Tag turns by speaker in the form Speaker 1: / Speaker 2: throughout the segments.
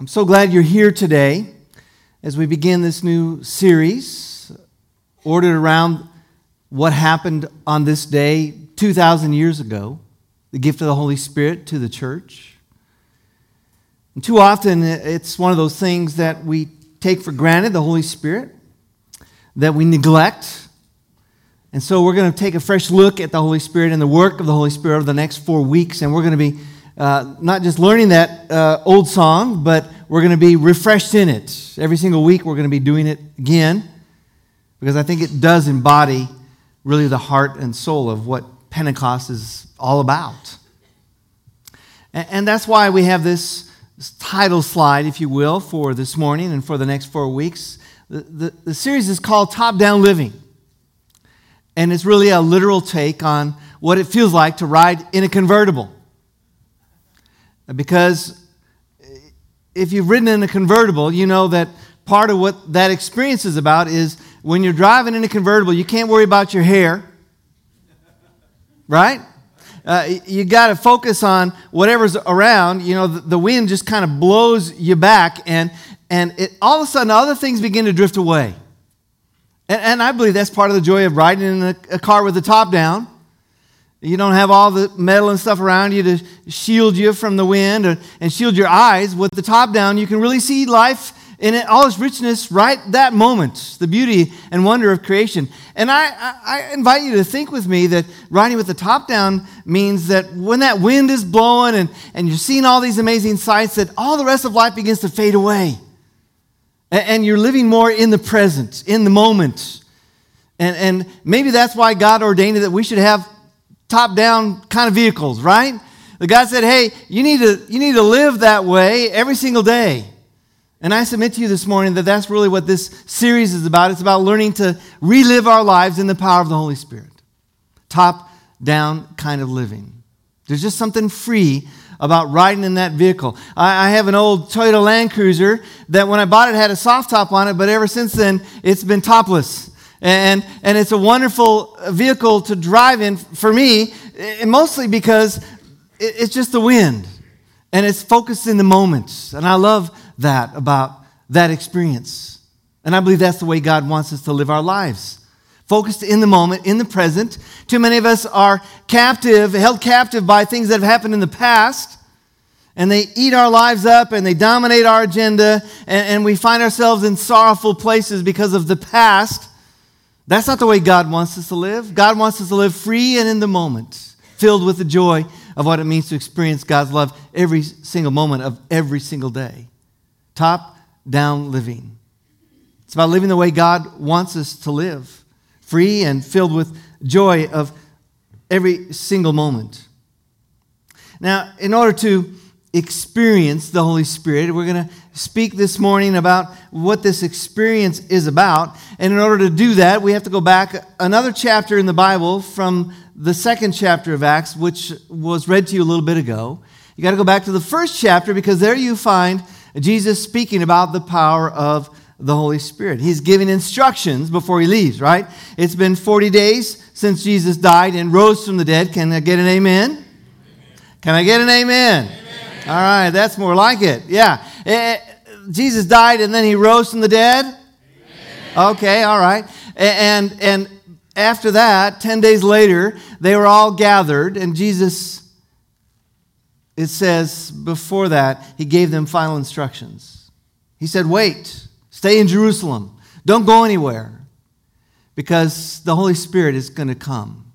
Speaker 1: I'm so glad you're here today as we begin this new series ordered around what happened on this day 2,000 years ago the gift of the Holy Spirit to the church. And too often, it's one of those things that we take for granted the Holy Spirit, that we neglect. And so, we're going to take a fresh look at the Holy Spirit and the work of the Holy Spirit over the next four weeks, and we're going to be uh, not just learning that uh, old song, but we're going to be refreshed in it. Every single week, we're going to be doing it again because I think it does embody really the heart and soul of what Pentecost is all about. And, and that's why we have this, title slide, if you will, for this morning and for the next four weeks. The, the, the series is called Top Down Living. And it's really a literal take on what it feels like to ride in a convertible. Because if you've ridden in a convertible, you know that part of what that experience is about is when you're driving in a convertible, you can't worry about your hair, right? Uh, you got to focus on whatever's around. You know, the, the wind just kind of blows you back, and, and it, all of a sudden, other things begin to drift away. And, and I believe that's part of the joy of riding in a, a car with the top down you don't have all the metal and stuff around you to shield you from the wind or, and shield your eyes. With the top down, you can really see life in all its richness right that moment, the beauty and wonder of creation. And I, I, invite you to think with me that riding with the top down means that when that wind is blowing and, and you're seeing all these amazing sights, that all the rest of life begins to fade away. And, and you're living more in the present, in the moment. And, and maybe that's why God ordained it that we should have top down kind of vehicles, right? The guy said, Hey, you need, to, you need to live that way every single day. And I submit to you this morning that that's really what this series is about. It's about learning to relive our lives in the power of the Holy Spirit. Top down kind of living. There's just something free about riding in that vehicle. I, I, have an old Toyota Land Cruiser that when I bought it had a soft top on it, but ever since then it's been topless. And, and it's a wonderful vehicle to drive in for me, eh, mostly because it's just the wind and it's focused in the moment. And I love that about that experience. And I believe that's the way God wants us to live our lives. Focused in the moment, in the present. Too many of us are captive, held captive by things that have happened in the past. And they eat our lives up and they dominate our agenda. And, and we find ourselves in sorrowful places because of the past. That's not the way God wants us to live. God wants us to live free and in the moment, filled with the joy of what it means to experience God's love every single moment of every single day. Top down living. It's about living the way God wants us to live, free and filled with joy of every single moment. Now, in order to experience the Holy Spirit, we're going to speak this morning about what this experience is about. And in order to do that, we have to go back another chapter in the Bible from the second chapter of Acts, which was read to you a little bit ago. You got to go back to the first chapter because there you find Jesus speaking about the power of the Holy Spirit. He's giving instructions before he leaves, right? It's been 40 days since Jesus died and rose from the dead. Can I get an amen? amen. Can I get an amen? amen? All right, that's more like it. Yeah. Eh, Jesus died and then he rose from the dead? Amen. Okay, all right. And, and after that, 10 days later, they were all gathered, and Jesus, it says before that, he gave them final instructions. He said, Wait, stay in Jerusalem, don't go anywhere, because the Holy Spirit is going to come.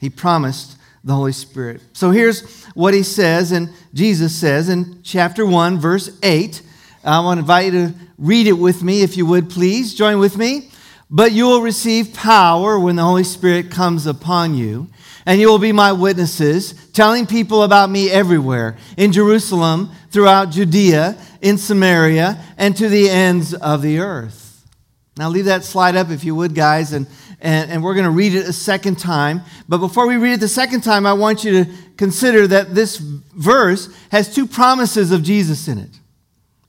Speaker 1: He promised the Holy Spirit. So here's what he says, and Jesus says in chapter 1, verse 8. I want to invite you to read it with me, if you would, please. Join with me. But you will receive power when the Holy Spirit comes upon you, and you will be my witnesses, telling people about me everywhere in Jerusalem, throughout Judea, in Samaria, and to the ends of the earth. Now, leave that slide up if you would, guys, and and, and we're going to read it a second time. But before we read it the second time, I want you to consider that this verse has two promises of Jesus in it.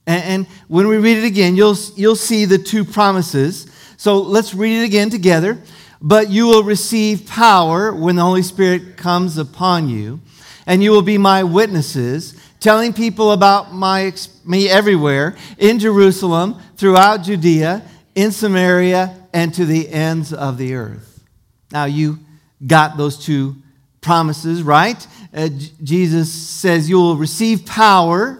Speaker 1: And, when we read it again, you'll, you'll see the two promises. So let's read it again together. But you will receive power when the Holy Spirit comes upon you, and you will be my witnesses telling people about my, me everywhere in Jerusalem, throughout Judea, in Samaria, and to the ends of the earth. Now, you got those two promises, right? Uh, Jesus says you will receive power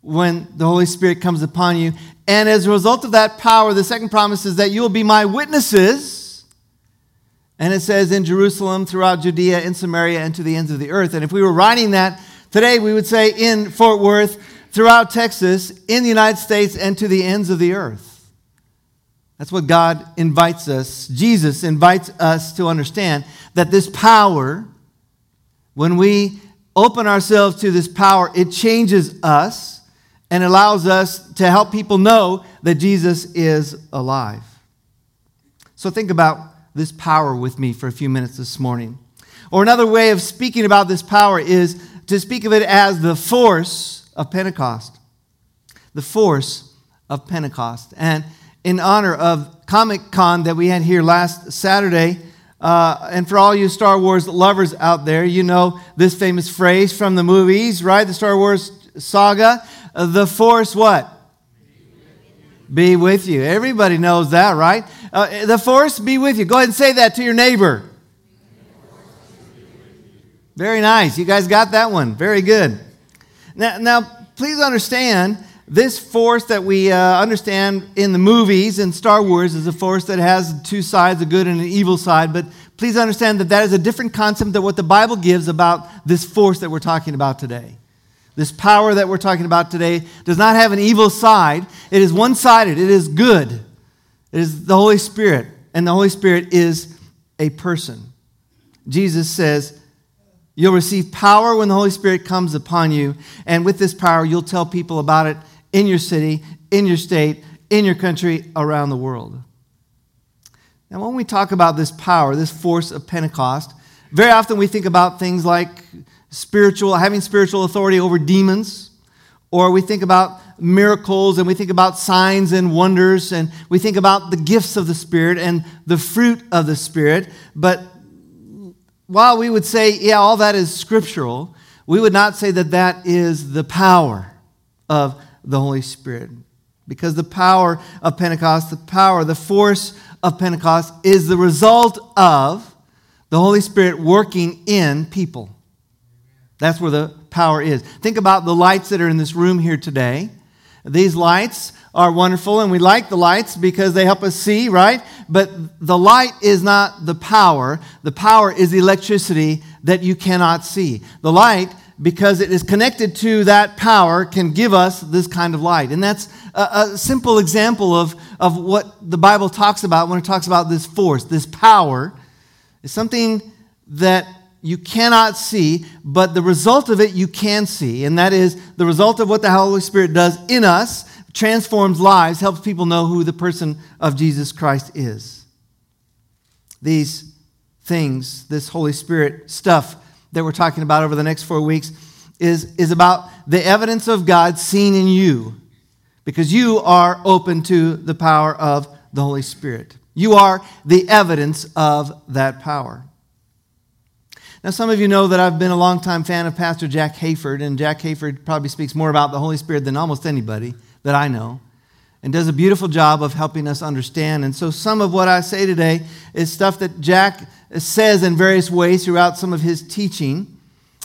Speaker 1: when the Holy Spirit comes upon you. And as a result of that power, the second promise is that you will be my witnesses. And it says in Jerusalem, throughout Judea, in Samaria, and to the ends of the earth. And if we were writing that today, we would say in Fort Worth, throughout Texas, in the United States, and to the ends of the earth. That's what God invites us, Jesus invites us to understand that this power, when we open ourselves to this power, it changes us and allows us to help people know that Jesus is alive. So think about this power with me for a few minutes this morning. Or another way of speaking about this power is to speak of it as the force of Pentecost. The force of Pentecost. And in honor of Comic Con that we had here last Saturday, uh, and for all you Star Wars lovers out there, you know this famous phrase from the movies, right? The Star Wars saga. Uh, the force what? Be with you. Everybody knows that, right? Uh, the force be with you. Go ahead and say that to your neighbor. Very nice. You guys got that one. Very good. Now, now please understand this force that we uh, understand in the movies in Star Wars is a force that has two sides, a good and an evil side. But please understand that that is a different concept than what the Bible gives about this force that we're talking about today. This power that we're talking about today does not have an evil side. It is one sided, it is good. It is the Holy Spirit, and the Holy Spirit is a person. Jesus says, You'll receive power when the Holy Spirit comes upon you, and with this power, you'll tell people about it in your city, in your state, in your country, around the world. Now, when we talk about this power, this force of Pentecost, very often we think about things like spiritual, having spiritual authority over demons, or we think about miracles and we think about signs and wonders and we think about the gifts of the Spirit and the fruit of the Spirit. But while we would say, yeah, all that is scriptural, we would not say that that is the power of the Holy Spirit. Because the power of Pentecost, the power, the force of Pentecost is the result of the Holy Spirit working in people. That's where the power is. Think about the lights that are in this room here today. These lights are wonderful, and we like the lights because they help us see, right? But the light is not the power. The power is the electricity that you cannot see. The light, because it is connected to that power, can give us this kind of light. And that's a, a simple example of, of what the Bible talks about when it talks about this force, this power. It's something that you cannot see, but the result of it you can see. And that is the result of what the Holy Spirit does in us, transforms lives, helps people know who the person of Jesus Christ is. These things, this Holy Spirit stuff that we're talking about over the next four weeks, is, is about the evidence of God seen in you because you are open to the power of the Holy Spirit. You are the evidence of that power. Now, some of you know that I've been a longtime fan of Pastor Jack Hayford, and Jack Hayford probably speaks more about the Holy Spirit than almost anybody that I know, and does a beautiful job of helping us understand. And so, some of what I say today is stuff that Jack says in various ways throughout some of his teaching.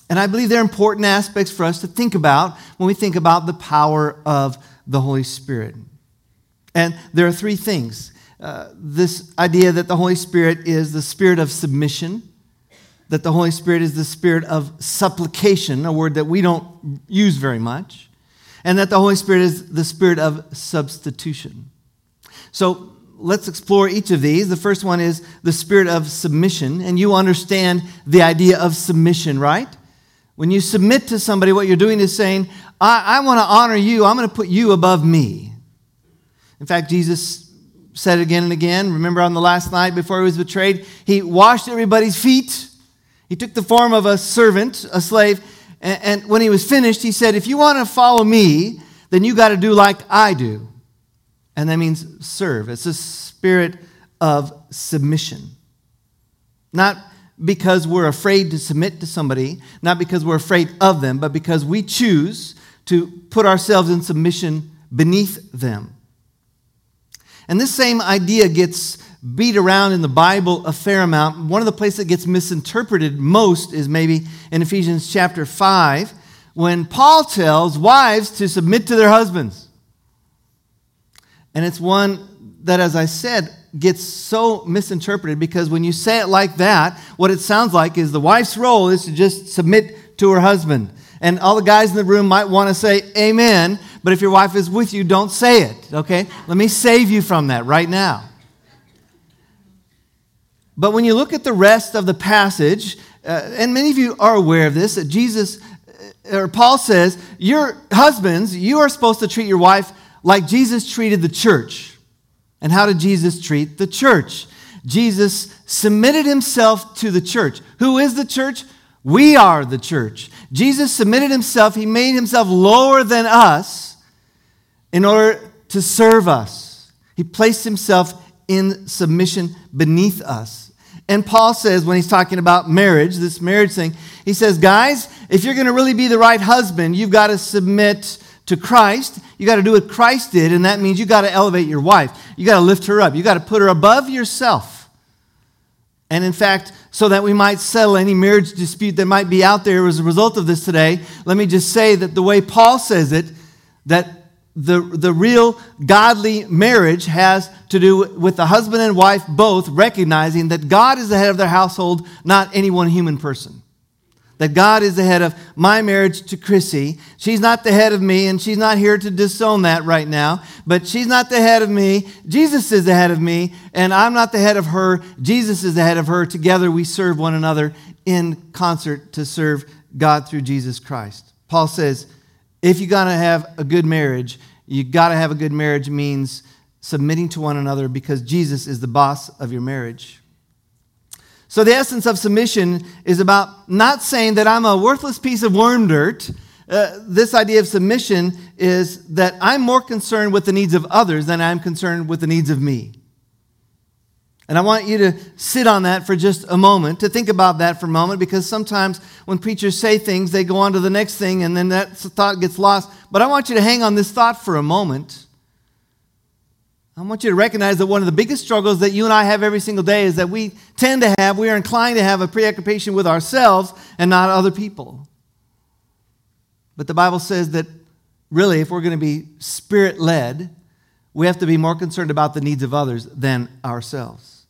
Speaker 1: And I believe they're important aspects for us to think about when we think about the power of the Holy Spirit. And there are three things uh, this idea that the Holy Spirit is the spirit of submission that the Holy Spirit is the spirit of supplication, a word that we don't use very much, and that the Holy Spirit is the spirit of substitution. So let's explore each of these. The first one is the spirit of submission, and you understand the idea of submission, right? When you submit to somebody, what you're doing is saying, I, I want to honor you, I'm going to put you above me. In fact, Jesus said it again and again, remember on the last night before he was betrayed, he washed everybody's feet. He took the form of a servant, a slave, and, and when he was finished, he said, If you want to follow me, then you got to do like I do. And that means serve. It's a spirit of submission. Not because we're afraid to submit to somebody, not because we're afraid of them, but because we choose to put ourselves in submission beneath them. And this same idea gets beat around in the Bible a fair amount. One of the places that gets misinterpreted most is maybe in Ephesians chapter 5, when Paul tells wives to submit to their husbands. And it's one that, as I said, gets so misinterpreted because when you say it like that, what it sounds like is the wife's role is to just submit to her husband. And all the guys in the room might want to say amen, but if your wife is with you, don't say it, okay? Let me save you from that right now. But when you look at the rest of the passage, uh, and many of you are aware of this, that Jesus, uh, or Paul says, your husbands, you are supposed to treat your wife like Jesus treated the church. And how did Jesus treat the church? Jesus submitted himself to the church. Who is the church? We are the church. Jesus submitted himself, he made himself lower than us in order to serve us. He placed himself in submission beneath us. And Paul says, when he's talking about marriage, this marriage thing, he says, guys, if you're going to really be the right husband, you've got to submit to Christ. You got to do what Christ did, and that means you got to elevate your wife. You got to lift her up. You got to put her above yourself. And in fact, so that we might settle any marriage dispute that might be out there as a result of this today, let me just say that the way Paul says it, that the, the real godly marriage has to do with the husband and wife both recognizing that God is the head of their household, not any one human person. That God is the head of my marriage to Chrissy. She's not the head of me, and she's not here to disown that right now, but she's not the head of me. Jesus is the head of me, and I'm not the head of her. Jesus is the head of her. Together we serve one another in concert to serve God through Jesus Christ. Paul says, if you're going to have a good marriage, you got to have a good marriage means submitting to one another because Jesus is the boss of your marriage. So, the essence of submission is about not saying that I'm a worthless piece of worm dirt. Uh, this idea of submission is that I'm more concerned with the needs of others than I'm concerned with the needs of me. And I want you to sit on that for just a moment, to think about that for a moment, because sometimes when preachers say things, they go on to the next thing and then that thought gets lost. But I want you to hang on this thought for a moment. I want you to recognize that one of the biggest struggles that you and I have every single day is that we tend to have, we are inclined to have a preoccupation with ourselves and not other people. But the Bible says that really, if we're going to be spirit led, we have to be more concerned about the needs of others than ourselves.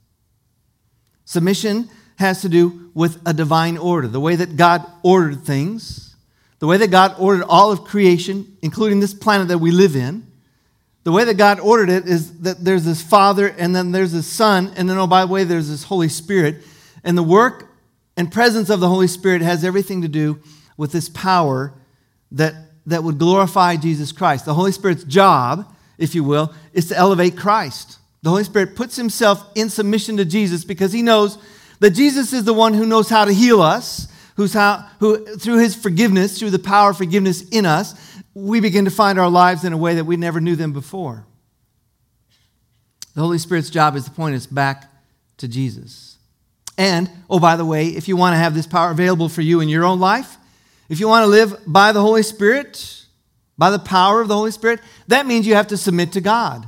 Speaker 1: Submission has to do with a divine order, the way that God ordered things, the way that God ordered all of creation, including this planet that we live in. The way that God ordered it is that there's this Father, and then there's this Son, and then, oh, by the way, there's this Holy Spirit. And the work and presence of the Holy Spirit has everything to do with this power that, that would glorify Jesus Christ. The Holy Spirit's job, if you will, is to elevate Christ. The Holy Spirit puts himself in submission to Jesus because he knows that Jesus is the one who knows how to heal us, who's how, who, through his forgiveness, through the power of forgiveness in us, we begin to find our lives in a way that we never knew them before. The Holy Spirit's job is to point us back to Jesus. And, oh, by the way, if you want to have this power available for you in your own life, if you want to live by the Holy Spirit, by the power of the Holy Spirit, that means you have to submit to God.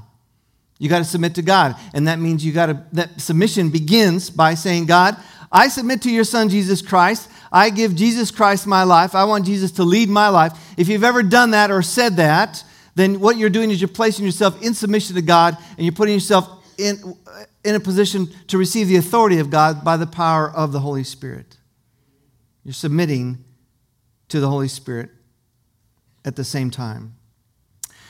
Speaker 1: You got to submit to God. And that means you got to, that submission begins by saying, God, I submit to your son, Jesus Christ. I give Jesus Christ my life. I want Jesus to lead my life. If you've ever done that or said that, then what you're doing is you're placing yourself in submission to God and you're putting yourself in, in a position to receive the authority of God by the power of the Holy Spirit. You're submitting to the Holy Spirit at the same time.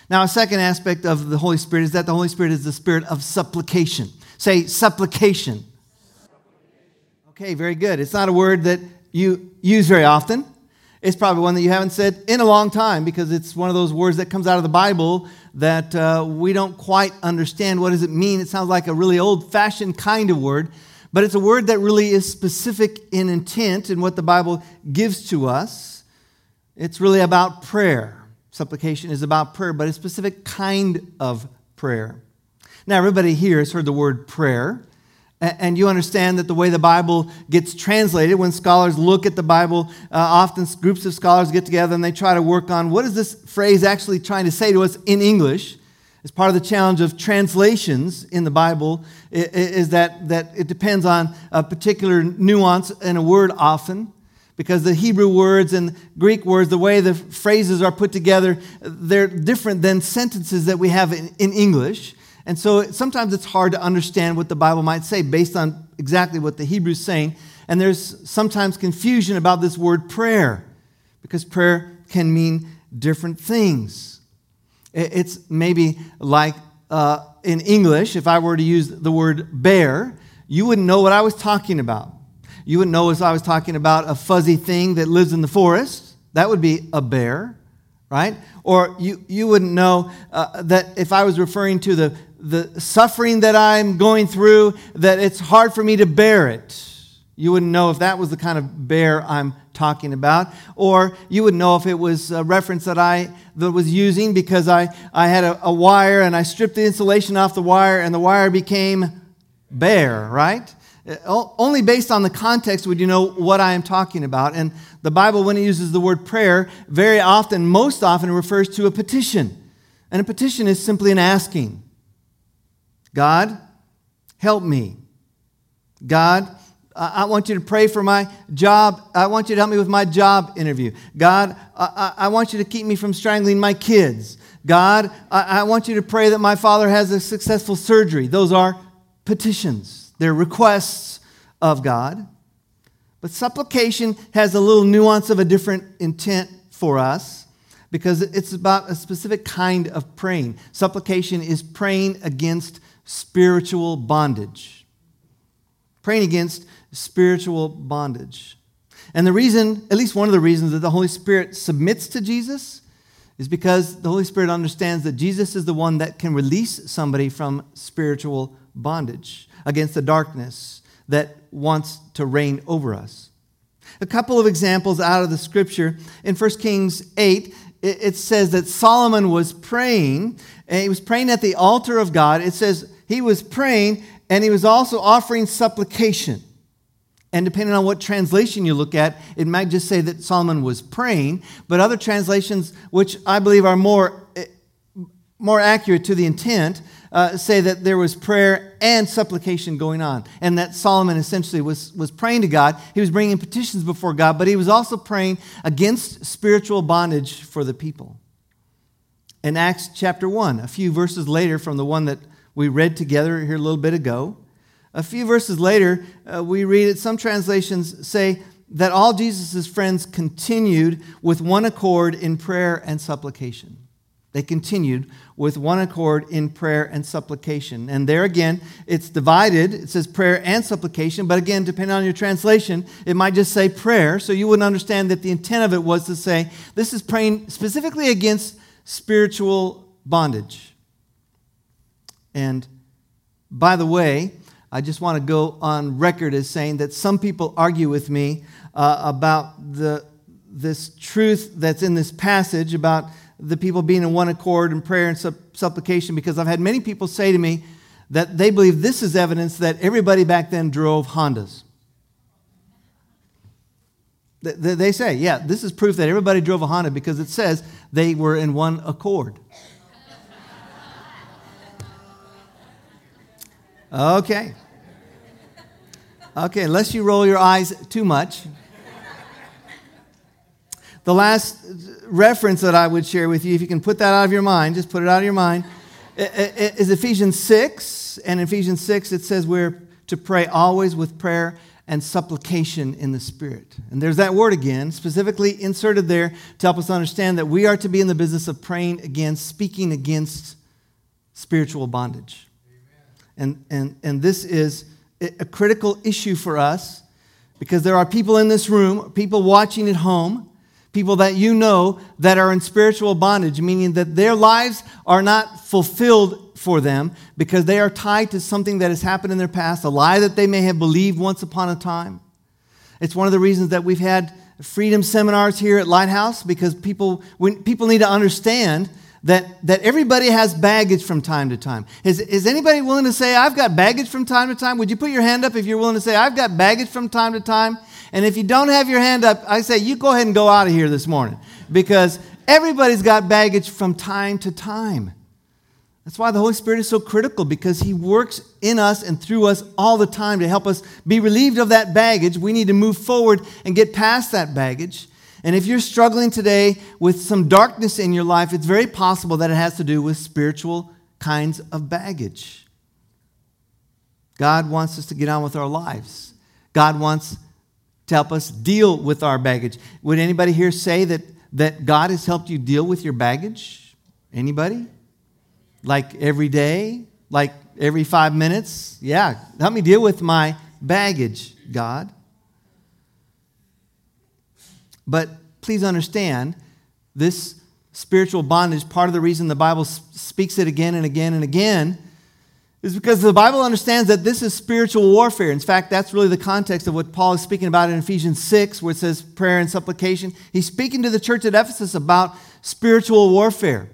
Speaker 1: Now, a second aspect of the Holy Spirit is that the Holy Spirit is the spirit of supplication. Say supplication. Okay, very good. It's not a word that you use very often. It's probably one that you haven't said in a long time because it's one of those words that comes out of the Bible that uh, we don't quite understand. What does it mean? It sounds like a really old fashioned kind of word, but it's a word that really is specific in intent in what the Bible gives to us. It's really about prayer. Supplication is about prayer, but a specific kind of prayer. Now, everybody here has heard the word prayer. And you understand that the way the Bible gets translated, when scholars look at the Bible, uh, often groups of scholars get together and they try to work on what is this phrase actually trying to say to us in English. As part of the challenge of translations in the Bible, is that, that it depends on a particular nuance in a word often because the Hebrew words and Greek words, the way the phrases are put together, they're different than sentences that we have in, in English. And so sometimes it's hard to understand what the Bible might say based on exactly what the Hebrew's saying. And there's sometimes confusion about this word prayer because prayer can mean different things. It's maybe like uh, in English, if I were to use the word bear, you wouldn't know what I was talking about. You wouldn't know if I was talking about a fuzzy thing that lives in the forest. That would be a bear, right? Or you, you wouldn't know uh, that if I was referring to the the suffering that I'm going through, that it's hard for me to bear it. You wouldn't know if that was the kind of bear I'm talking about. Or you would know if it was a reference that I that was using because I, I had a, a wire and I stripped the insulation off the wire and the wire became bare, right? Uh, only based on the context would you know what I am talking about. And the Bible, when it uses the word prayer, very often, most often, refers to a petition. And a petition is simply an asking. God, help me. God, I want you to pray for my job. I want you to help me with my job interview. God, I, I want you to keep me from strangling my kids. God, I, I want you to pray that my father has a successful surgery. Those are petitions, they're requests of God. But supplication has a little nuance of a different intent for us because it's about a specific kind of praying. Supplication is praying against spiritual bondage. Praying against spiritual bondage. And the reason, at least one of the reasons that the Holy Spirit submits to Jesus is because the Holy Spirit understands that Jesus is the one that can release somebody from spiritual bondage against the darkness that wants to reign over us. A couple of examples out of the scripture. In 1 Kings 8, it says that Solomon was praying, and he was praying at the altar of God. It says, he was praying and he was also offering supplication. And depending on what translation you look at, it might just say that Solomon was praying, but other translations, which I believe are more, eh, more accurate to the intent, uh, say that there was prayer and supplication going on, and that Solomon essentially was, was praying to God. He was bringing petitions before God, but he was also praying against spiritual bondage for the people. In Acts chapter 1, a few verses later from the one that we read together here a little bit ago. A few verses later, uh, we read it, some translations say that all Jesus' friends continued with one accord in prayer and supplication. They continued with one accord in prayer and supplication. And there again, it's divided. It says prayer and supplication, but again, depending on your translation, it might just say prayer. So you wouldn't understand that the intent of it was to say this is praying specifically against spiritual bondage. And by the way, I just want to go on record as saying that some people argue with me uh, about the, this truth that's in this passage about the people being in one accord in prayer and supplication because I've had many people say to me that they believe this is evidence that everybody back then drove Hondas. They say, yeah, this is proof that everybody drove a Honda because it says they were in one accord. Okay. Okay, unless you roll your eyes too much. The last reference that I would share with you, if you can put that out of your mind, just put it out of your mind, is Ephesians 6. And in Ephesians 6, it says we're to pray always with prayer and supplication in the Spirit. And there's that word again, specifically inserted there to help us understand that we are to be in the business of praying against, speaking against spiritual bondage. And, and, and this is a critical issue for us because there are people in this room, people watching at home, people that you know that are in spiritual bondage, meaning that their lives are not fulfilled for them because they are tied to something that has happened in their past, a lie that they may have believed once upon a time. It's one of the reasons that we've had freedom seminars here at Lighthouse because people, when people need to understand that, that everybody has baggage from time to time. Is, is anybody willing to say, I've got baggage from time to time? Would you put your hand up if you're willing to say, I've got baggage from time to time? And if you don't have your hand up, I say, you go ahead and go out of here this morning because everybody's got baggage from time to time. That's why the Holy Spirit is so critical because He works in us and through us all the time to help us be relieved of that baggage. We need to move forward and get past that baggage. And if you're struggling today with some darkness in your life, it's very possible that it has to do with spiritual kinds of baggage. God wants us to get on with our lives. God wants to help us deal with our baggage. Would anybody here say that, that God has helped you deal with your baggage? Anybody? Like every day? Like every five minutes? Yeah, help me deal with my baggage, God. But please understand, this spiritual bondage, part of the reason the Bible speaks it again and again and again, is because the Bible understands that this is spiritual warfare. In fact, that's really the context of what Paul is speaking about in Ephesians 6, where it says prayer and supplication. He's speaking to the church at Ephesus about spiritual warfare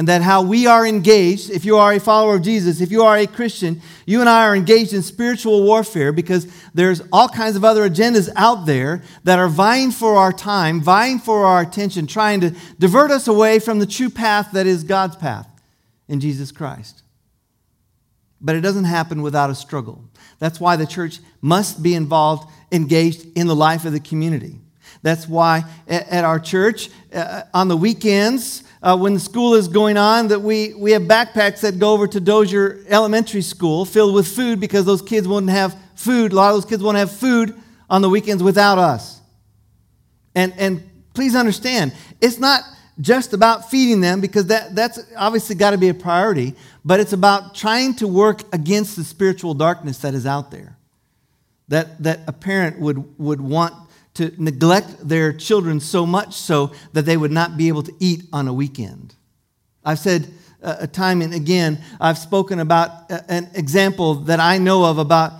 Speaker 1: and that how we are engaged, if you are a follower of Jesus, if you are a Christian, you and I are engaged in spiritual warfare because there's all kinds of other agendas out there that are vying for our time, vying for our attention, trying to divert us away from the true path that is God's path in Jesus Christ. But it doesn't happen without a struggle. That's why the church must be involved, engaged in the life of the community. That's why at our church, uh, on the weekends, uh, when school is going on that we, we have backpacks that go over to Dozier Elementary School filled with food because those kids won't have food. A lot of those kids won't have food on the weekends without us. And, and please understand, it's not just about feeding them because that, that's obviously got to be a priority, but it's about trying to work against the spiritual darkness that is out there. That, that a parent would, would want to neglect their children so much so that they would not be able to eat on a weekend. I've said uh, time and again, I've spoken about uh, an example that I know of about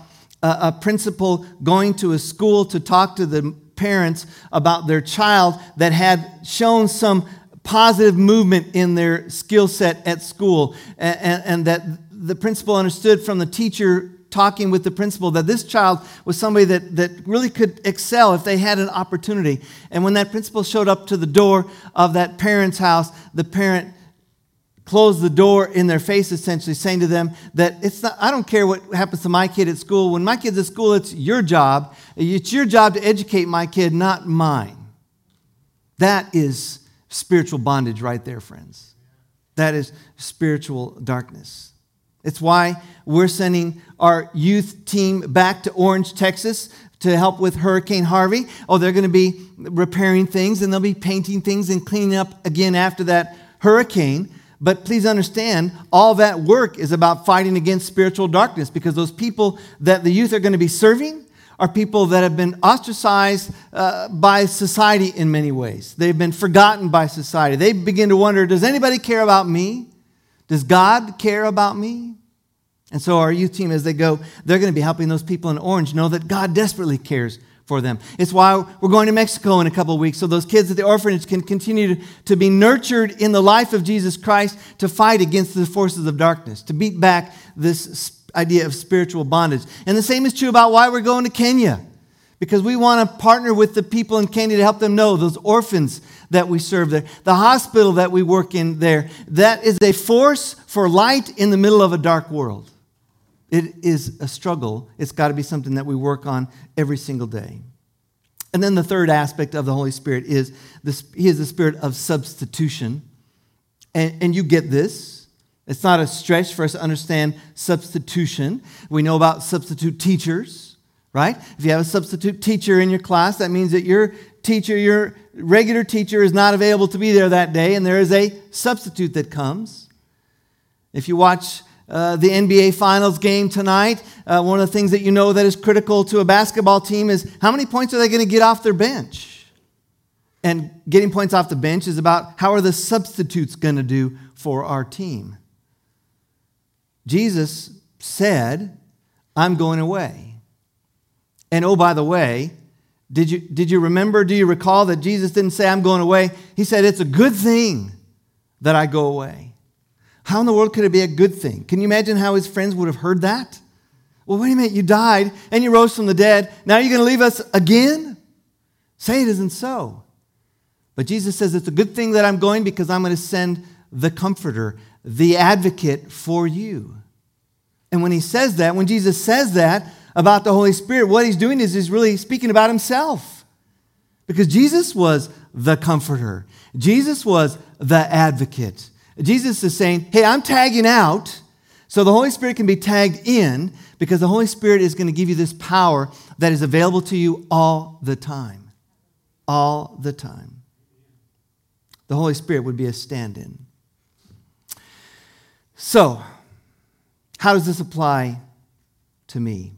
Speaker 1: a principal going to a school to talk to the parents about their child that had shown some positive movement in their skill set at school, and, and, and that the principal understood from the teacher talking with the principal that this child was somebody that, that really could excel if they had an opportunity. And when that principal showed up to the door of that parent's house, the parent closed the door in their face, essentially saying to them that it's not, I don't care what happens to my kid at school. When my kid's at school, it's your job. It's your job to educate my kid, not mine. That is spiritual bondage right there, friends. That is spiritual darkness. It's why we're sending our youth team back to Orange, Texas to help with Hurricane Harvey. Oh, they're going to be repairing things and they'll be painting things and cleaning up again after that hurricane. But please understand, all that work is about fighting against spiritual darkness because those people that the youth are going to be serving are people that have been ostracized uh, by society in many ways. They've been forgotten by society. They begin to wonder does anybody care about me? Does God care about me? And so, our youth team, as they go, they're going to be helping those people in Orange know that God desperately cares for them. It's why we're going to Mexico in a couple weeks so those kids at the orphanage can continue to, to be nurtured in the life of Jesus Christ to fight against the forces of darkness, to beat back this idea of spiritual bondage. And the same is true about why we're going to Kenya because we want to partner with the people in Kenya to help them know those orphans that we serve there, the hospital that we work in there. That is a force for light in the middle of a dark world. It is a struggle. It's got to be something that we work on every single day. And then the third aspect of the Holy Spirit is this, He is the Spirit of substitution. And, and you get this. It's not a stretch for us to understand substitution. We know about substitute teachers, right? If you have a substitute teacher in your class, that means that your teacher, your regular teacher, is not available to be there that day, and there is a substitute that comes. If you watch uh, the NBA Finals game tonight, uh, one of the things that you know that is critical to a basketball team is how many points are they going to get off their bench? And getting points off the bench is about how are the substitutes going to do for our team? Jesus said, I'm going away. And oh, by the way, did you, did you remember, do you recall that Jesus didn't say, I'm going away? He said, It's a good thing that I go away. How in the world could it be a good thing? Can you imagine how his friends would have heard that? Well, wait a minute, you died and you rose from the dead. Now you're going to leave us again? Say it isn't so. But Jesus says it's a good thing that I'm going because I'm going to send the comforter, the advocate for you. And when he says that, when Jesus says that about the Holy Spirit, what he's doing is he's really speaking about himself. Because Jesus was the comforter, Jesus was the advocate. Jesus is saying, Hey, I'm tagging out so the Holy Spirit can be tagged in because the Holy Spirit is going to give you this power that is available to you all the time. All the time. The Holy Spirit would be a stand in. So, how does this apply to me?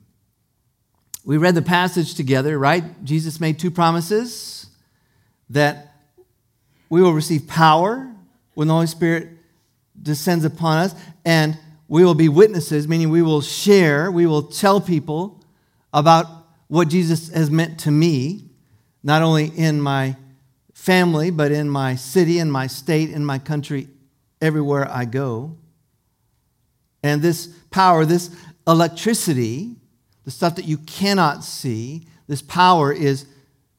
Speaker 1: We read the passage together, right? Jesus made two promises that we will receive power when the Holy Spirit descends upon us, and we will be witnesses, meaning we will share, we will tell people about what Jesus has meant to me, not only in my family, but in my city, in my state, in my country, everywhere I go. And this power, this electricity, the stuff that you cannot see, this power is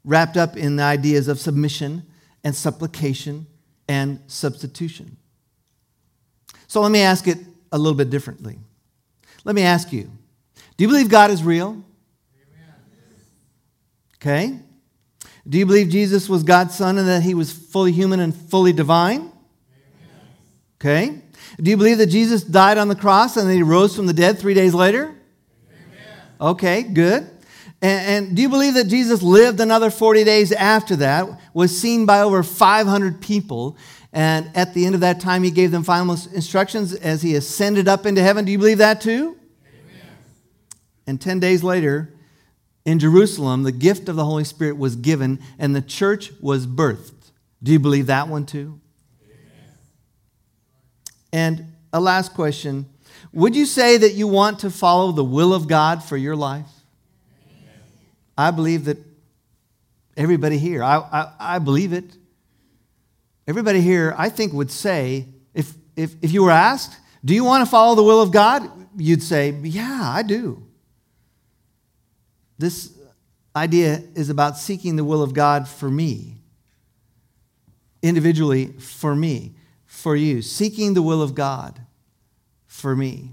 Speaker 1: wrapped up in the ideas of submission and supplication and substitution. So let me ask it a little bit differently. Let me ask you do you believe God is real? Okay. Do you believe Jesus was God's son and that he was fully human and fully divine? Okay. Do you believe that Jesus died on the cross and that he rose from the dead three days later? Amen. Okay, good. And, and, do you believe that Jesus lived another 40 days after that, was seen by over 500 people, and at the end of that time, he gave them final instructions as he ascended up into heaven? Do you believe that too? Amen. And 10 days later, in Jerusalem, the gift of the Holy Spirit was given, and the church was birthed. Do you believe that one too? And a last question Would you say that you want to follow the will of God for your life? I believe that everybody here, I, I, I, believe it. Everybody here, I think, would say, if, if, if you were asked, Do you want to follow the will of God? You'd say, Yeah, I do. This idea is about seeking the will of God for me, individually for me for you, seeking the will of God for me.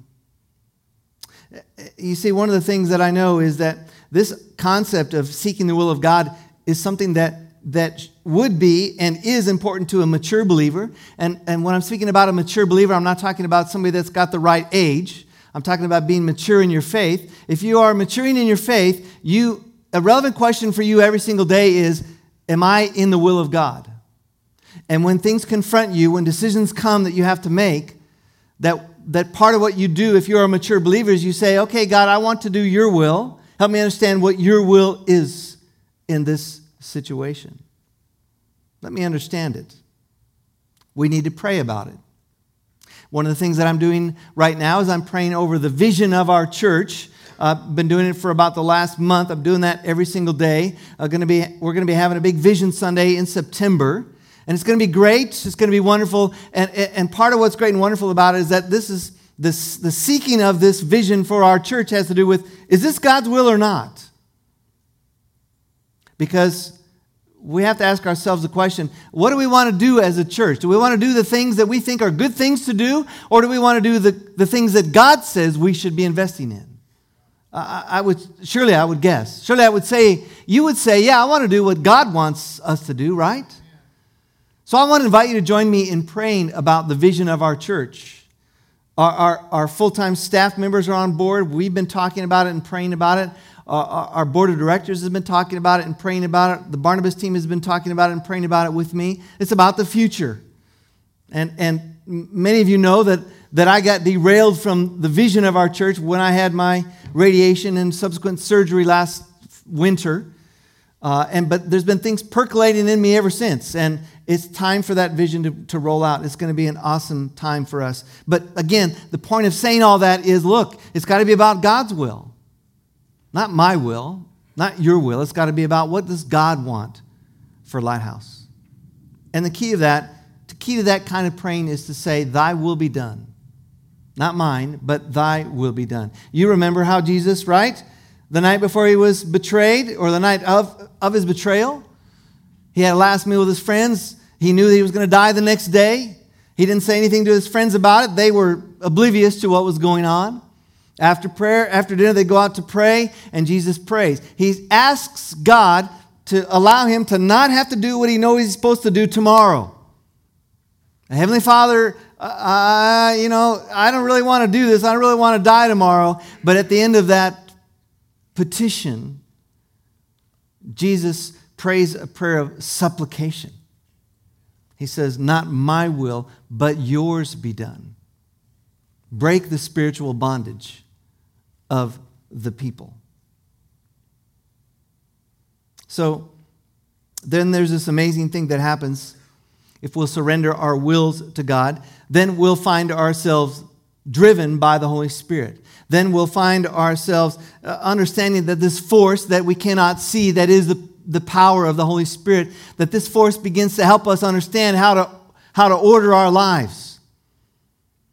Speaker 1: You see, one of the things that I know is that this concept of seeking the will of God is something that, that would be and is important to a mature believer. And, and when I'm speaking about a mature believer, I'm not talking about somebody that's got the right age. I'm talking about being mature in your faith. If you are maturing in your faith, you, a relevant question for you every single day is Am I in the will of God? And when things confront you, when decisions come that you have to make, that, that part of what you do if you're a mature believer is you say, okay, God, I want to do your will. Help me understand what your will is in this situation. Let me understand it. We need to pray about it. One of the things that I'm doing right now is I'm praying over the vision of our church. I've been doing it for about the last month. I'm doing that every single day. Uh, gonna be, we're going to be having a big Vision Sunday in September. And it's going to be great. It's going to be wonderful. And, and part of what's great and wonderful about it is that this is this, the seeking of this vision for our church has to do with is this God's will or not? Because we have to ask ourselves the question what do we want to do as a church? Do we want to do the things that we think are good things to do, or do we want to do the, the things that God says we should be investing in? I, I would surely I would guess. Surely I would say you would say, yeah, I want to do what God wants us to do, right? So I want to invite you to join me in praying about the vision of our church. Our, our, our full time staff members are on board. We've been talking about it and praying about it. Our board of directors has been talking about it and praying about it. The Barnabas team has been talking about it and praying about it with me. It's about the future. And, and many of you know that, that I got derailed from the vision of our church when I had my radiation and subsequent surgery last winter. Uh, and but there's been things percolating in me ever since, and it's time for that vision to, to roll out. It's going to be an awesome time for us. But again, the point of saying all that is, look, it's got to be about God's will, not my will, not your will. It's got to be about what does God want for Lighthouse, and the key of that, the key to that kind of praying is to say, Thy will be done. Not mine, but thy will be done. You remember how Jesus, right? The night before he was betrayed, or the night of, of his betrayal, he had a last meal with his friends. He knew that he was going to die the next day. He didn't say anything to his friends about it. They were oblivious to what was going on. After prayer, after dinner, they go out to pray, and Jesus prays. He asks God to allow him to not have to do what he knows he's supposed to do tomorrow. Heavenly Father, uh, you know, I don't really want to do this. I don't really want to die tomorrow. But at the end of that petition, Jesus prays a prayer of supplication. He says, Not my will, but yours be done. Break the spiritual bondage of the people. So then there's this amazing thing that happens if we'll surrender our wills to God. Then we'll find ourselves driven by the Holy Spirit. Then we'll find ourselves uh, understanding that this force that we cannot see, that is the, the power of the Holy Spirit, that this force begins to help us understand how to, how to order our lives,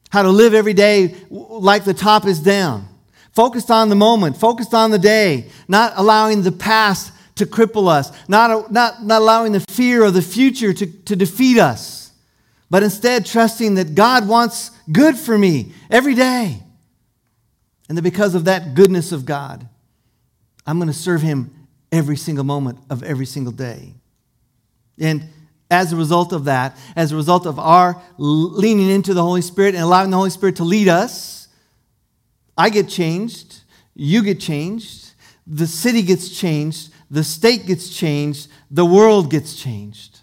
Speaker 1: how to live every day like the top is down, focused on the moment, focused on the day, not allowing the past to cripple us, not, not, not allowing the fear of the future to, to defeat us, but instead trusting that God wants good for me every day. And that because of that goodness of God, I'm going to serve Him every single moment of every single day. And as a result of that, as a result of our leaning into the Holy Spirit and allowing the Holy Spirit to lead us, I get changed, you get changed, the city gets changed, the state gets changed, the world gets changed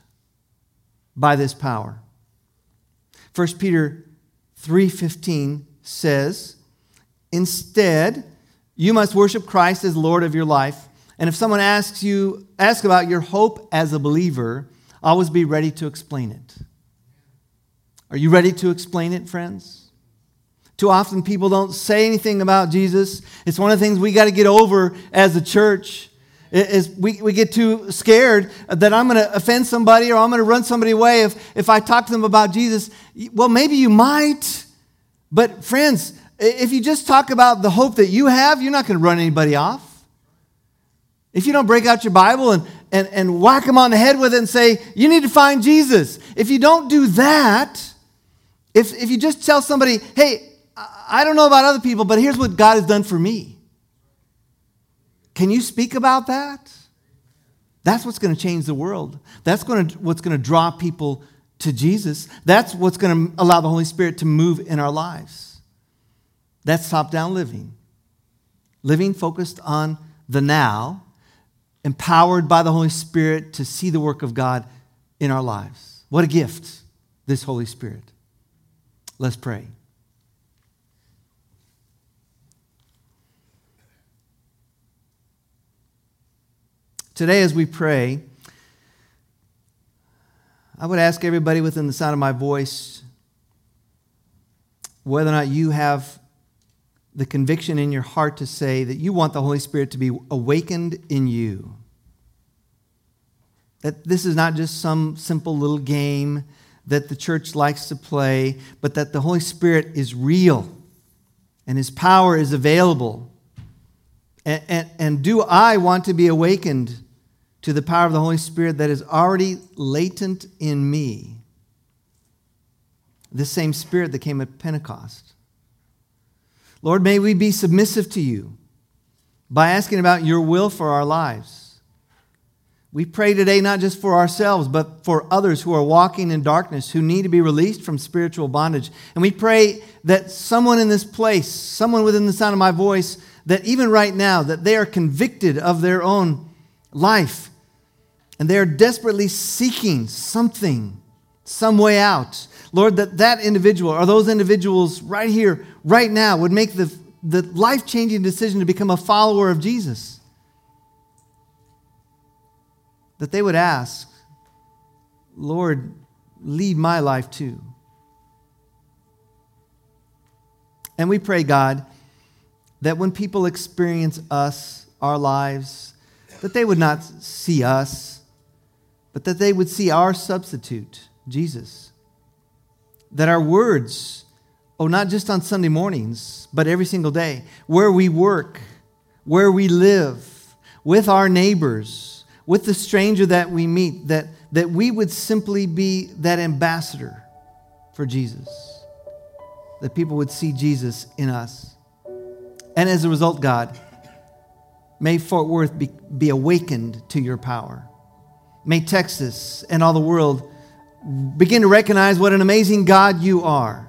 Speaker 1: by this power. 1 Peter 3:15 says, "Instead, you must worship Christ as Lord of your life, and if someone asks you ask about your hope as a believer, always be ready to explain it." Are you ready to explain it, friends? Too often people don't say anything about Jesus. It's one of the things we got to get over as a church is we, we get too scared that I'm going to offend somebody or I'm going to run somebody away if, if I talk to them about Jesus. Well, maybe you might. But, friends, if you just talk about the hope that you have, you're not going to run anybody off. If you don't break out your Bible and, and, and whack them on the head with it and say, you need to find Jesus, if you don't do that, if, if you just tell somebody, hey, I don't know about other people, but here's what God has done for me. Can you speak about that? That's what's going to change the world. That's going to, what's going to draw people to Jesus. That's what's going to allow the Holy Spirit to move in our lives. That's top down living. Living focused on the now, empowered by the Holy Spirit to see the work of God in our lives. What a gift, this Holy Spirit. Let's pray. Today, as we pray, I would ask everybody within the sound of my voice whether or not you have the conviction in your heart to say that you want the Holy Spirit to be awakened in you. That this is not just some simple little game that the church likes to play, but that the Holy Spirit is real and His power is available. And, and, and do I want to be awakened to the power of the Holy Spirit that is already latent in me. This same Spirit that came at Pentecost. Lord, may we be submissive to you by asking about your will for our lives. We pray today not just for ourselves, but for others who are walking in darkness, who need to be released from spiritual bondage. And we pray that someone in this place, someone within the sound of my voice, that even right now, that they are convicted of their own life and they are desperately seeking something, some way out. Lord, that that individual or those individuals right here, right now, would make the, the life changing decision to become a follower of Jesus. That they would ask, Lord, lead my life too. And we pray, God, that when people experience us, our lives, that they would not see us but that they would see our substitute, Jesus, that our words, oh, not just on Sunday mornings, but every single day, where we work, where we live, with our neighbors, with the stranger that we meet, that, that we would simply be that ambassador for Jesus, that people would see Jesus in us. And as a result, God, may Fort Worth be, be awakened to your power. May Texas and all the world begin to recognize what an amazing God you are.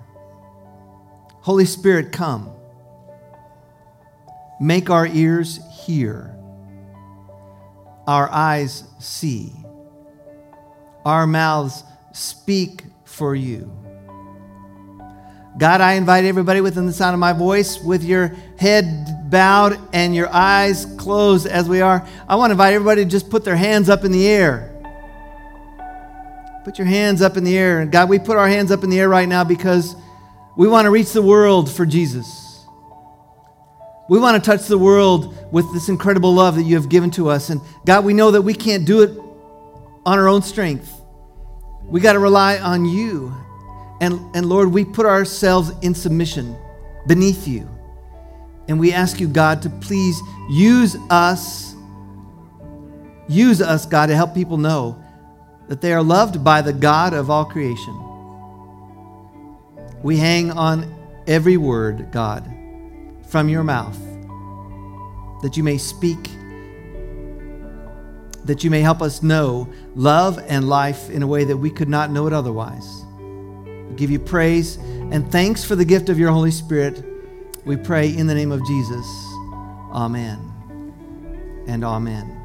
Speaker 1: Holy Spirit, come. Make our ears hear, our eyes see, our mouths speak for you. God, I invite everybody within the sound of my voice with your head bowed and your eyes closed as we are. I want to invite everybody to just put their hands up in the air. Put your hands up in the air. And God, we put our hands up in the air right now because we want to reach the world for Jesus. We want to touch the world with this incredible love that you have given to us. And God, we know that we can't do it on our own strength. We got to rely on you. And, and Lord, we put ourselves in submission beneath you. And we ask you, God, to please use us. Use us, God, to help people know that they are loved by the God of all creation. We hang on every word, God, from your mouth, that you may speak, that you may help us know love and life in a way that we could not know it otherwise. We give you praise and thanks for the gift of your Holy Spirit. We pray in the name of Jesus. Amen and amen.